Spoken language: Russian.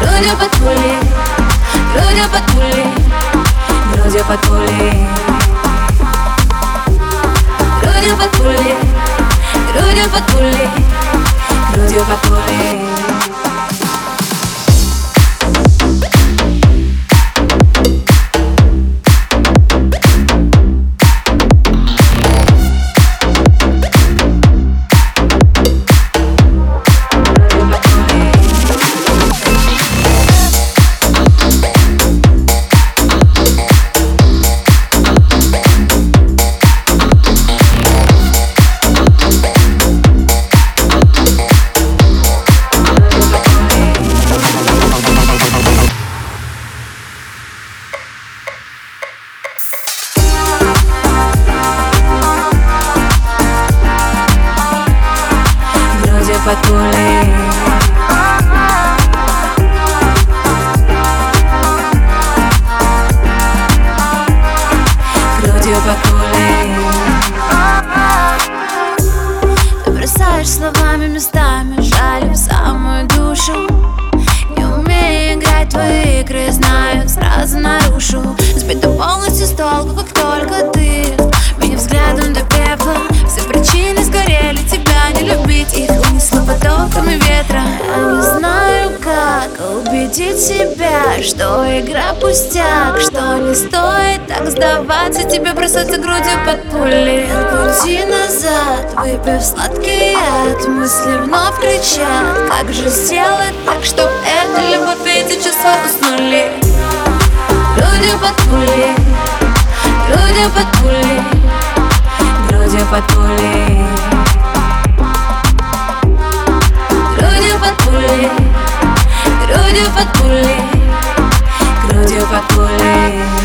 грудью под пули Грудью под пули, грудью под пули, грудью под пули Грудью под пулей Ты бросаешь словами местами Жаль в самую душу. Не умею играть твои игры Знаю, сразу нарушу. Сбита полностью с толку, как только ты. Меня взглядом до Что игра пустяк, что не стоит так сдаваться. Тебе бросаться грудью под пули Пути назад, выпив сладкий яд. Мысли вновь кричат, как же сделать так, чтоб эта любовь эти чувства уснули? Грудью под пули, грудью под пули Грудью под пули, грудью под пули, грудью под пули. yeah.